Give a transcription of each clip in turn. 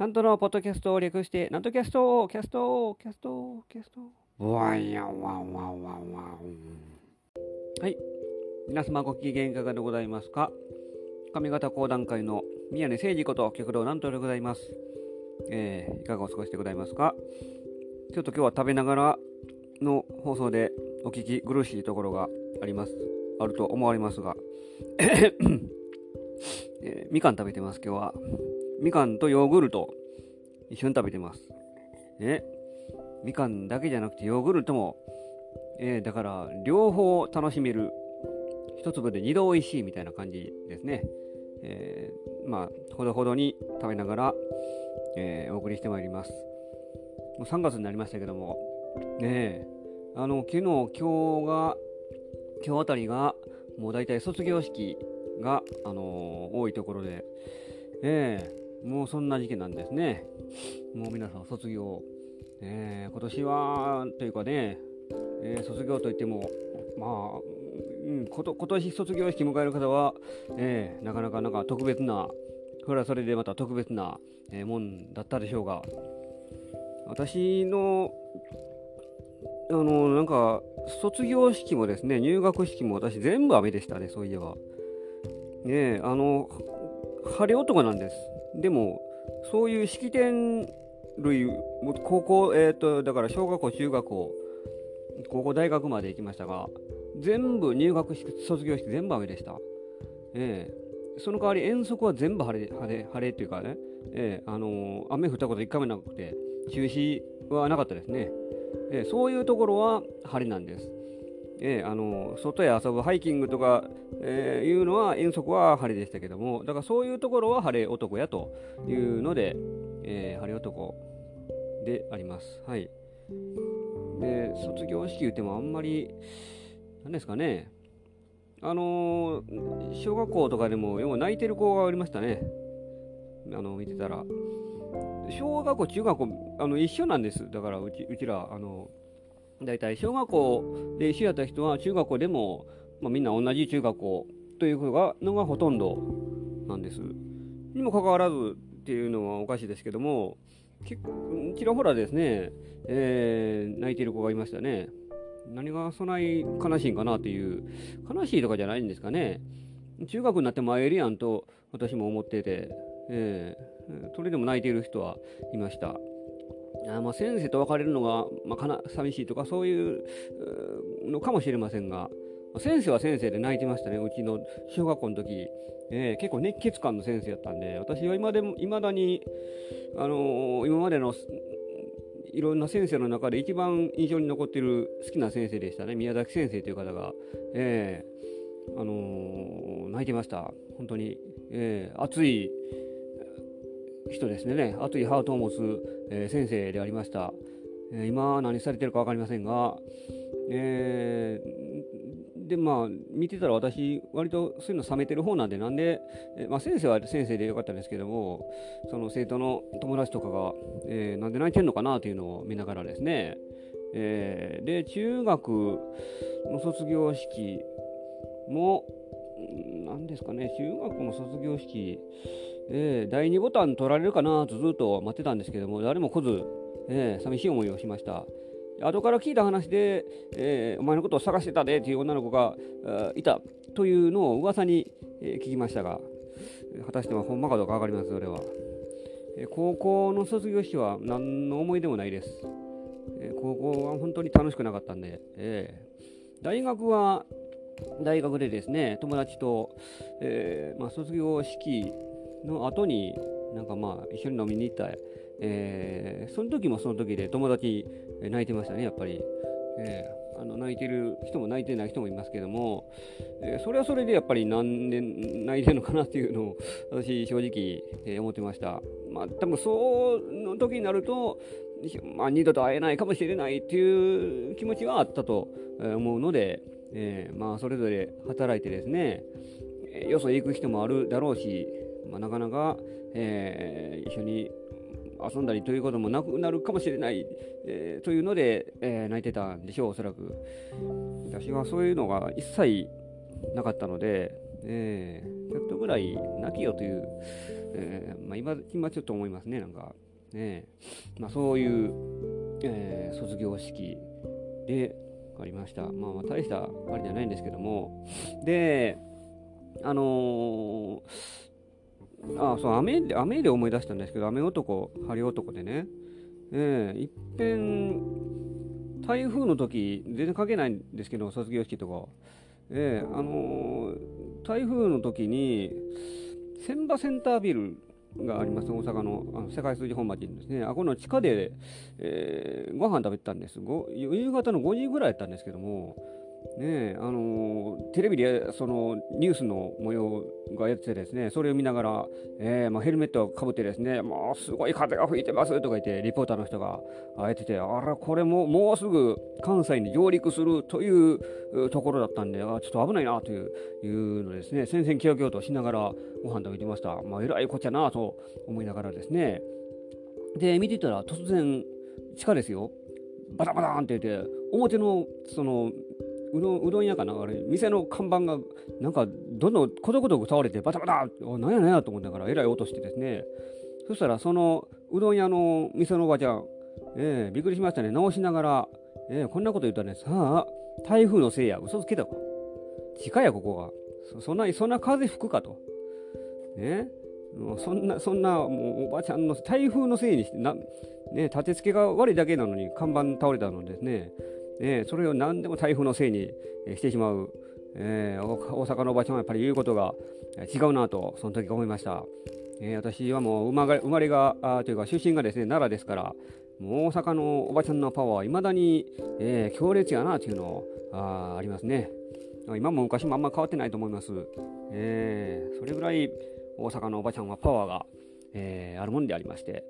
なんとのポッドキャストを略して、なんとキャスト、キャスト、キャスト、キャスト。ワイヤワンワンワンワン。はい。皆様ご機嫌いかがでございますか？上方講談界の宮根誠司こと旭堂南斗でございます。えー、いかがお過ごしでございますか？ちょっと今日は食べながらの放送でお聞き苦しいところがあります。あると思われますが、えー、みかん食べてます、今日は。みかんとヨーグルト一緒に食べてます。ね。みかんだけじゃなくてヨーグルトも、えー、だから両方楽しめる。一粒で二度おいしいみたいな感じですね。えー、まあ、ほどほどに食べながら、えー、お送りしてまいります。もう3月になりましたけども、ねえ、あの、昨日、今日が、今日あたりが、もう大体卒業式が、あのー、多いところで、ええもうそんな時期なんですね。もう皆さん卒業。え、今年は、というかね、えー、卒業といっても、まあ、うん、こと今年卒業式迎える方は、えー、なかなかなんか特別な、それはそれでまた特別な、えー、もんだったでしょうが、私の、あの、なんか、卒業式もですね、入学式も私全部雨でしたね、そういえば。ねえ、あの、晴れ男なんです。でも、そういう式典類、高校、えっ、ー、と、だから小学校、中学校、高校、大学まで行きましたが、全部入学式、卒業式全部雨でした。えー、その代わり遠足は全部晴れ、晴れ、晴れっていうかね、えー、あのー、雨降ったこと一回もなくて、中止はなかったですね。えー、そういうところは晴れなんです。えー、あの外へ遊ぶハイキングとか、えー、いうのは遠足は晴れでしたけどもだからそういうところは晴れ男やというので、えー、晴れ男であります。はい、で卒業式言ってもあんまり何ですかね。あの小学校とかでも要は泣いてる子がおりましたね。あの見てたら。小学校中学校あの一緒なんです。だからうちうちらあの大体小学校で一緒やった人は中学校でも、まあ、みんな同じ中学校というのがのがほとんどなんです。にもかかわらずっていうのはおかしいですけども、結構ちらほらですね、えー、泣いてる子がいましたね。何がそない悲しいんかなっていう、悲しいとかじゃないんですかね。中学になっても会えるやんと私も思ってて、えー、それでも泣いている人はいました。あまあ先生と別れるのが、まあ、かな寂しいとかそういうのかもしれませんが、先生は先生で泣いてましたね、うちの小学校の時、えー、結構熱血感の先生やったんで、私は今でも、未だに、あのー、今までのいろんな先生の中で一番印象に残っている好きな先生でしたね、宮崎先生という方が、えー、あのー、泣いてました、本当に、えー、熱い人ですね、熱いハートを持つ、えー、先生でありました。えー、今何されてるか分かりませんが、えー、でまあ見てたら私割とそういうの冷めてる方なんでなんで、え、まあ、先生は先生でよかったんですけどもその生徒の友達とかが、え、なんで泣いてるのかなというのを見ながらですね、え、で中学の卒業式も何ですかね。中学の卒業式えー、第2ボタン取られるかなとずっと待ってたんですけども、誰も来ず、えー、寂しい思いをしました。後から聞いた話で、えー、お前のことを探してたでという女の子がいたというのを噂に、え、聞きましたが、果たしてはほんまかどうか分かります、それは。えー、高校の卒業式は何の思い出もないです。え高校は本当に楽しくなかったんで、え大学は大学でですね、友達と、えまあ、卒業式の後になんかまあ一緒に飲みに行った、えー、その時もその時で友達泣いてましたねやっぱり、えー、あの泣いてる人も泣いてない人もいますけども、えー、それはそれでやっぱりなんで泣いてるのかなっていうのを私正直、えー、思ってました。まあ多分その時になるとまあ、二度と会えないかもしれないっていう気持ちはあったと思うので、えー、まあそれぞれ働いてですねよそへ行く人もあるだろうしまあ、なかなか、えー、一緒に遊んだりということもなくなるかもしれない、えー、というので、えー、泣いてたんでしょう、おそらく。私はそういうのが一切なかったので、えー、ちょっとぐらい泣きよという、えーまあ今、今ちょっと思いますね、なんか。ねまあ、そういう、え、卒業式でありました。まあ、大したあれじゃないんですけども、で、あの、あそう雨で雨で思い出したんですけど、雨男、晴れ男でね、えー、いっぺん、台風の時全然関係ないんですけど、卒業式とか、えー、あのー、台風の時に、千葉センタービルがあります、大阪のあの世界数字本町にですね、あこの地下で、えー、ご飯食べてたんです。夕方の5時ぐらいやったんですけども、ねあのー、テレビでそのニュースの模様がやっててですね、それを見ながら、えーまあ、ヘルメットをかぶってですね、もうすごい風が吹いてますとか言って、リポーターの人がやってて、あら、これももうすぐ関西に上陸するというところだったんで、あちょっと危ないなといういうのですね、戦々恐々としながらご飯食べてました。まあ、えらいこっちゃなと思いながらですね、で、見てたら突然、地下ですよ、バタバタンって言って、表のそのうどんうどん屋かな？あれ店の看板がなんかどんどんコトコト倒れてバタバタおなんやなんやと思ったからえらい音してですね。そしたらそのうどん屋の店のおばちゃん、えー、びっくりしましたね。直しながら、えー、こんなこと言ったらね。さあ台風のせいや。嘘つけたか近やここがそそんなそんな風吹くかと。ね。もうそんなそんなもうおばちゃんの台風のせいにしてな、ね、立て付けが悪いだけなのに看板倒れたのですね。えー、それを何でも台風のせいにしてしまう、えー、大阪のおばちゃんはやっぱり言うことが違うなとその時思いました、えー、私はもう生まれがあというか出身がですね奈良ですからもう大阪のおばちゃんのパワーはいまだに、えー、強烈やなというのあありますね。今も昔もあんま変わってないと思います、えー、それぐらい大阪のおばちゃんはパワーが、えー、あるもんでありまして。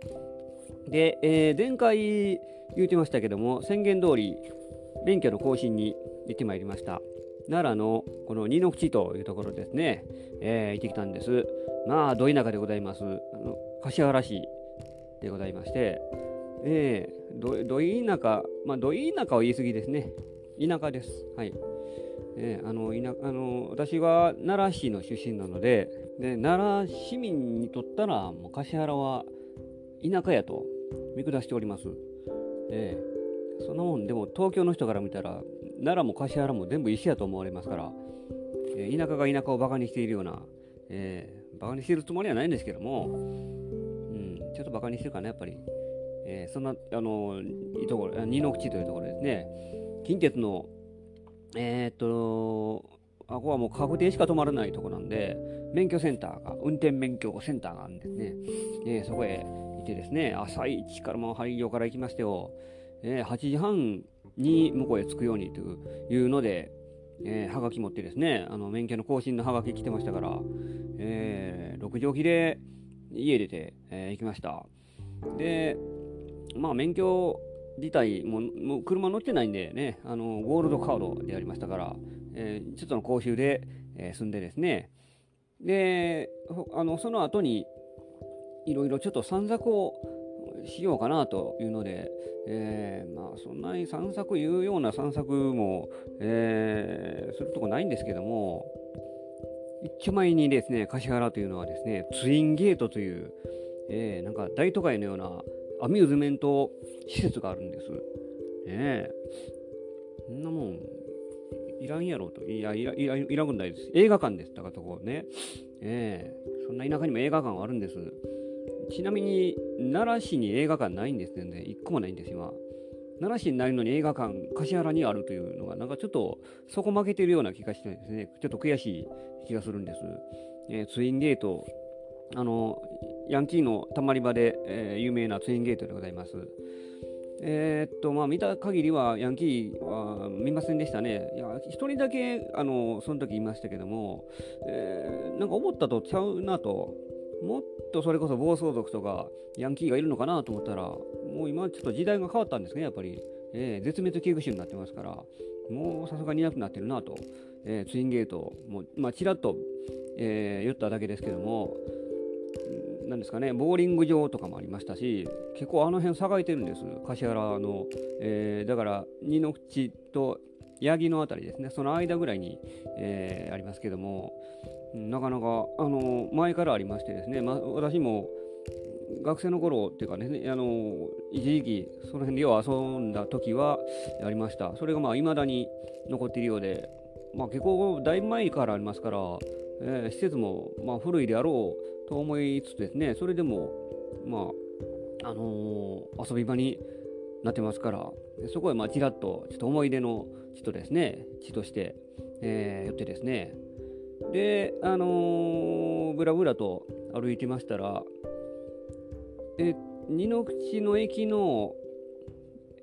で、えー、前回言うてましたけども宣言通り免許の更新に行ってまいりました。奈良のこの二の口というところですね、えー、行ってきたんです。まあ、ど田舎でございます。あの柏原市でございまして、えー、どど田舎、まあ、ど田舎は言い過ぎですね。田舎です。はい。えー、あの田あの私は奈良市の出身なのでで奈良市民にとったらもう柏原は田舎やと見下しております。えーそんなもん。でも東京の人から見たら奈良も橿原も全部一緒やと思われますから、えー、田舎が田舎をバカにしているような、えー、バカにしているつもりはないんですけども、うん、ちょっとバカにしてるかなやっぱり、えー、そんなあのいいところ二の口というところですね。近鉄のえー、っとあここはもう確定しか止まらないとこなんで免許センターが運転免許センターがあるんですね、えー、そこへいてですね朝一からもう廃業から行きましてよ。えー、8時半に向こうへ着くようにというので、えー、はがき持ってですね、あの免許の更新のはがき来てましたから、えー、6時起きで家出て、えー、行きました。で、まあ免許自体ももう車乗ってないんでね、あのゴールドカードでやりましたから、えー、ちょっとの講習で、えー、済んでですね、で、あのその後にいろいろちょっと散策をしようかなというので、えー、まあそんなに散策言うような散策も、えー、するとこないんですけども一枚にですね橿原というのはですねツインゲートという、えー、なんか大都会のようなアミューズメント施設があるんです。ねえそんなもんいらんやろと。いや、いらいらいらんないです。映画館です。だからとこね。ええそんな田舎にも映画館があるんです。ちなみに奈良市に映画館ないんです全然一個もないんです今。奈良市にないのに映画館橿原にあるというのがなんかちょっとそこ負けてるような気がしてですね。ちょっと悔しい気がするんです、えー、ツインゲート。あのヤンキーのたまり場で、えー、有名なツインゲートでございます。えー、っとまあ見た限りはヤンキーは見ませんでしたね。いや一人だけあのその時いましたけども、えー、なんか思ったとちゃうなと。もっとそれこそ暴走族とかヤンキーがいるのかなと思ったら、もう今ちょっと時代が変わったんですね、やっぱり。えー、絶滅危惧種になってますから、もうさすがにいなくなってるなと。えー、ツインゲート、も、まあ、ちらっと、えー、言っただけですけども、なんですかね、ボーリング場とかもありましたし、結構あの辺栄えてるんです、橿原の。えー、だから、二の口と八木の辺りですね、その間ぐらいに、えー、ありますけども、なかなか、あの前からありましてですね、まあ、私も学生の頃っていうかね、あの一時期、その辺でよう遊んだ時はありました。それがまあ未だに残っているようで、まあ、結構だいぶ前からありますから、えー、施設もまあ古いであろうと思いつつですね、それでも、まああのー、遊び場になってますから、そこへまあちらっとちょっと思い出の地とですね、地として、えー、寄ってですね、で、あのー、ぶらぶらと歩いてましたら、え二の口の駅の、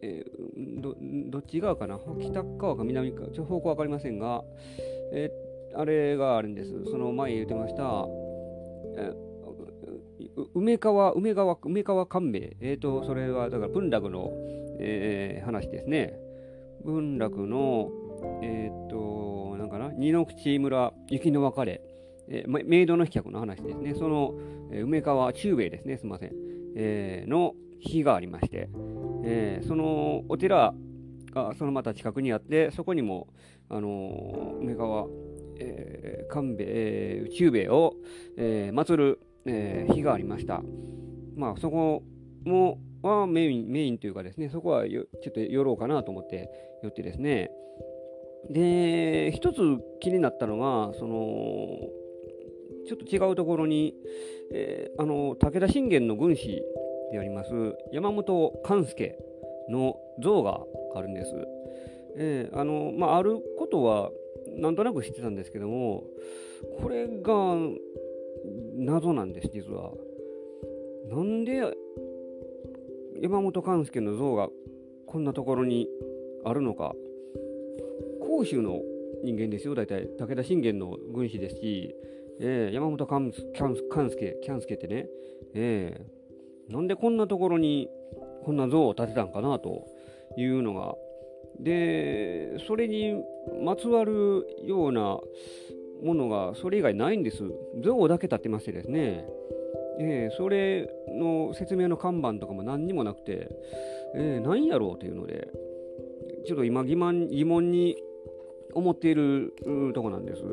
えー、どどっち側かな？北側か南側ちょ方向分かりませんが、えー、あれがあるんです。その前言ってました、え梅川、梅川、梅川官兵衛。えっ、ー、と、それは、だから文楽の、えー、話ですね。文楽の、えっ、ー、と、二の口村、雪の別れ、えー、メイドの飛脚の話ですね。その、えー、梅川中兵衛ですね。すみません。えー、の碑がありまして、えー、そのお寺がそのまた近くにあって、そこにも、あの梅川、えー、官兵衛、えー、中兵衛を、えー、祀る、えー、日がありました。まあ、そこも、はメイン、メインというかですね、そこはちょっと寄ろうかなと思って寄ってですね、で、一つ気になったのが、その、ちょっと違うところに、えー、あの武田信玄の軍師であります山本勘助の像があるんです。えー、あのまあ、あることはなんとなく知ってたんですけどもこれが謎なんです実は。なんで山本勘助の像がこんなところにあるのか甲州の人間ですよ。大体武田信玄の軍師ですしえー、山本勘介、キャンスケってね、えー、なんでこんなところにこんな像を建てたんかなというのが、で、それにまつわるようなものがそれ以外ないんです。像だけ建てましてですね、えー、それの説明の看板とかも何にもなくて、えー、何やろうというので、ちょっと今疑問疑問に思っているとこなんです。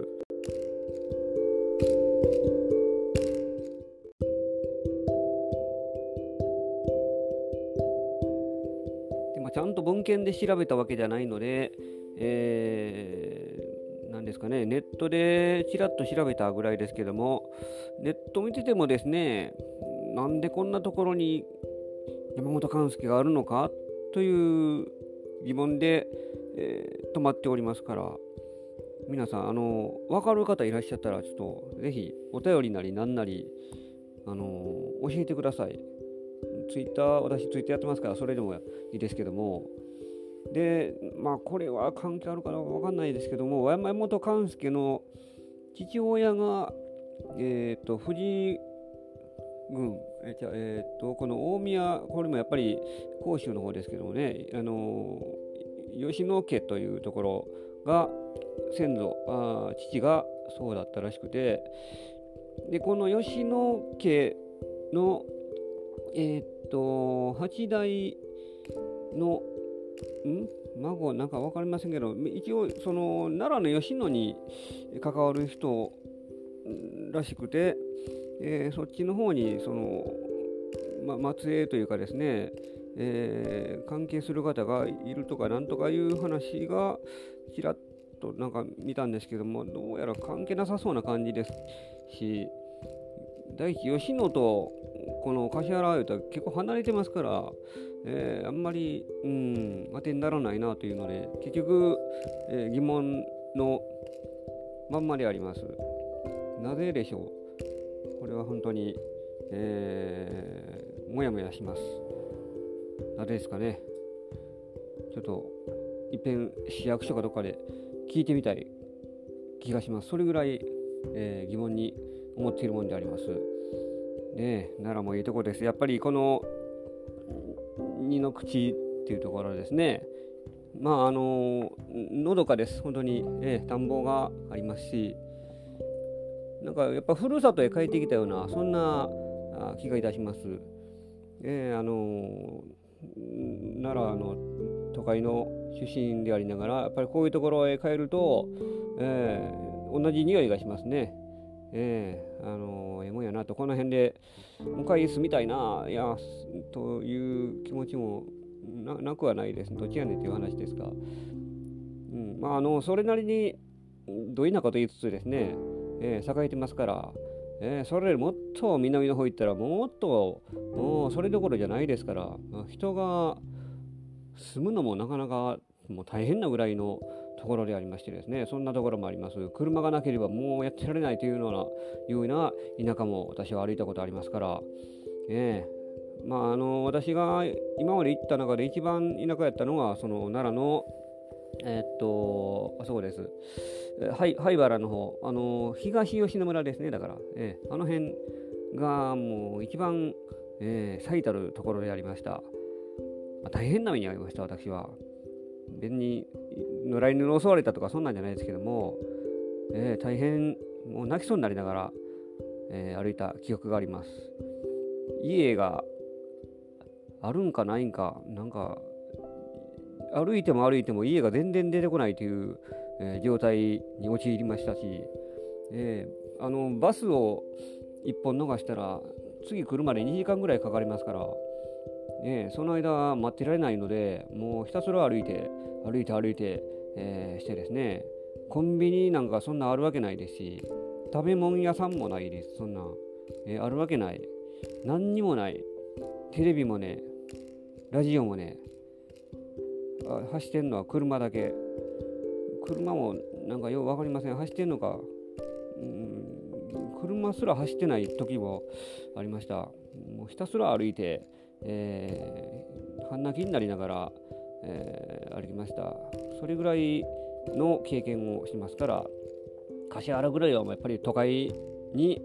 でまちゃんと文献で調べたわけじゃないので、えー、なんですかね、ネットでちらっと調べたぐらいですけども、ネット見ててもですね、なんでこんなところに山本勘介があるのかという疑問で、えー、止まっておりますから、皆さん、あの、分かる方いらっしゃったら、ちょっとぜひお便りなりなんなり、あの教えてください。ツイッター、私ツイッターやってますから、それでもいいですけども、で、まあ、これは関係あるかどうか分かんないですけども、山本勘介の父親が、えーと、藤井郡、えじゃえーと、この大宮、これもやっぱり甲州の方ですけどもね、あの吉野家というところが先祖あ、父がそうだったらしくて、でこの吉野家の、えっ、と8代のん？孫なんか分かりませんけど一応その奈良の吉野に関わる人らしくて、えー、そっちの方にその、ま、末裔というかですね、えー、関係する方がいるとかなんとかいう話がちらっとなんか見たんですけどもどうやら関係なさそうな感じですし第一吉野とこの橿原いうと結構離れてますから、えー、あんまり、うん、当てにならないなというので、結局、えー、疑問のまんまであります。なぜでしょう？これは本当に、えー、もやもやします。なぜですかねちょっと、いっぺん市役所かどっかで聞いてみたい気がします。それぐらい、えー、疑問に思っているものであります。ね奈良もいいとこです。やっぱりこの二の口っていうところですね。まああののどかです。本当に、えー、田んぼがありますし、なんかやっぱふるさとへ帰ってきたようなそんな気がいたします。えー、あの奈良の都会の出身でありながらやっぱりこういうところへ帰ると、えー、同じ匂いがしますね。えー、あのええもんやなと。この辺でもう一回住みたいないやという気持ちもなくはないです。どっちやねんっていう話ですが、うんまあ、あのそれなりにど田舎と言いつつですね、えー、栄えてますから、えー、それよりもっと南の方行ったらもっともうそれどころじゃないですから、人が住むのもなかなかもう大変なぐらいのところでありましてですねそんなところもあります。車がなければもうやってられないというようないうような田舎も私は歩いたことありますから、えー、まああの私が今まで行った中で一番田舎やったのがその奈良のえー、っとあそこです。はい灰原の方。あの東吉野村ですね。だから、えー、あの辺がもう一番、えー、最たるところでありました、まあ、大変な目に遭いました私は。別に野良犬に襲われたとかそんなんじゃないですけども、えー、大変もう泣きそうになりながら、えー、歩いた記憶があります。家があるんかないんかなんか歩いても歩いても家が全然出てこないという、えー、状態に陥りましたし、えー、あのバスを1本逃したら次来るまで2時間ぐらいかかりますから、えー、その間待ってられないのでもうひたすら歩いて歩いて歩いて、えー、してですねコンビニなんかそんなあるわけないですし食べ物屋さんもないですそんな、えー、あるわけない。何にもない。テレビもねラジオもね走ってんのは車だけ。車もなんかよう分かりません。走ってんのか。うん。車すら走ってない時もありました。もうひたすら歩いて、えー、半泣きになりながら、えー、歩きました。それぐらいの経験をしますから柏原ぐらいはやっぱり都会に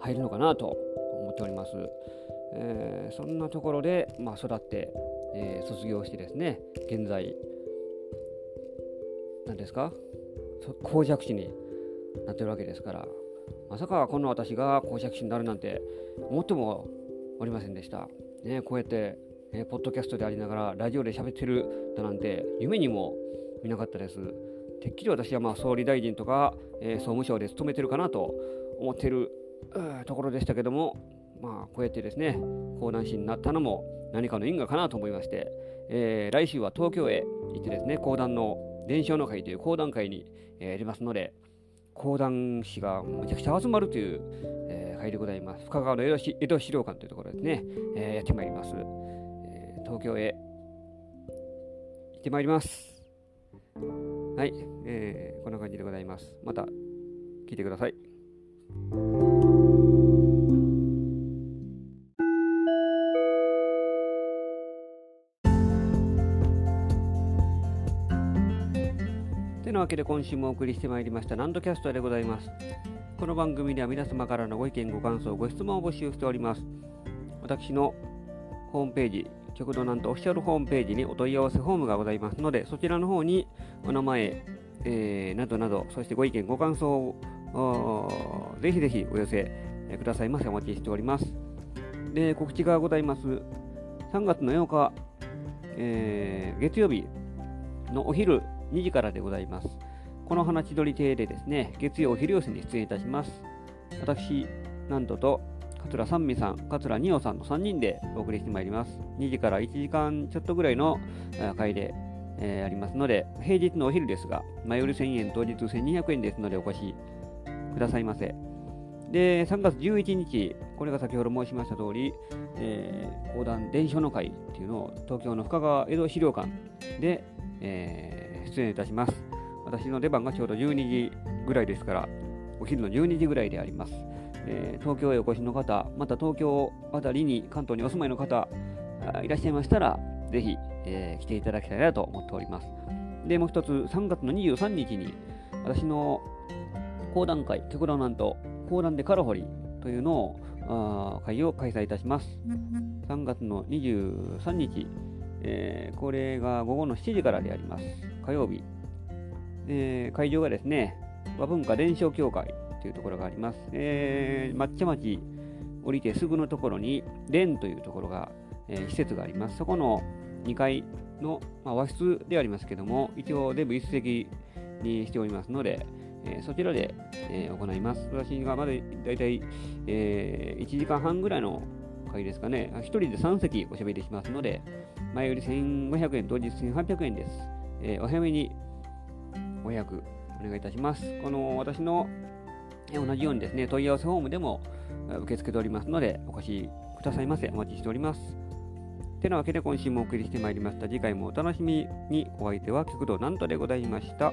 入るのかなと思っております、えー、そんなところで、まあ、育ってえー、卒業してですね現在何ですか？公爵士になってるわけですからまさかこの私が公爵士になるなんて思ってもおりませんでした、ね、こうやって、えー、ポッドキャストでありながらラジオで喋ってるだなんて夢にも見なかったです。てっきり私はまあ総理大臣とか、えー、総務省で勤めてるかなと思ってるところでしたけどもまあこうやってですね講談師になったのも何かの因果かなと思いまして、えー、来週は東京へ行ってですね、講談の伝承の会という講談会に、えー、やりますので、講談師がめちゃくちゃ集まるという、えー、会でございます。深川の江戸資料館というところですね、えー、やってまいります、えー。東京へ行ってまいります。はい、えー、こんな感じでございます。また聞いてください。なわけで今週もお送りしてまいりましたナンドキャストでございます。この番組では皆様からのご意見、ご感想、ご質問を募集しております。私のホームページ、極度なんとオフィシャルホームページにお問い合わせフォームがございますので、そちらの方にお名前、えー、などなど、そしてご意見、ご感想をぜひぜひお寄せくださいませ。お待ちしております。で、告知がございます。3月の8日、えー、月曜日のお昼2時からでございます。この花千鳥亭でですね、月曜お昼寄せに出演いたします。私、なんと、桂三味さん、桂二葉さんの3人でお送りしてまいります。2時から1時間ちょっとぐらいの回で、えー、ありますので、平日のお昼ですが、前売り1000円、当日1200円ですのでお越しくださいませ。で、3月11日、これが先ほど申しました通り、えー、講談伝承の会っていうのを東京の深川江戸資料館で、えー出演いたします。私の出番がちょうど12時ぐらいですから、お昼の12時ぐらいであります。えー、東京へお越しの方、また東京あたりに関東にお住まいの方いらっしゃいましたら、ぜひ、えー、来ていただきたいなと思っております。で、もう一つ、3月の23日に、私の講談会、極論なんと、講談でカラホリというのを、会を開催いたします。3月の23日、えー、これが午後の7時からであります。火曜日。えー、会場がですね、和文化伝承協会というところがあります。えー、抹茶町降りてすぐのところに、蓮というところが、えー、施設があります。そこの、2階の、まあ、和室でありますけども、一応全部一席にしておりますので、えー、そちらで、えー、行います。私がまだだいたい、えー、1時間半ぐらいの会ですかね、1人で3席おしゃべりしますので、前より1500円、当日1800円です。えー、お早めにご予約お願いいたします。この私の同じようにですね、問い合わせフォームでも受け付けておりますので、お越しくださいませ。お待ちしております。てなわけで今週もお送りしてまいりました。次回もお楽しみに。お相手は極道なんとでございました。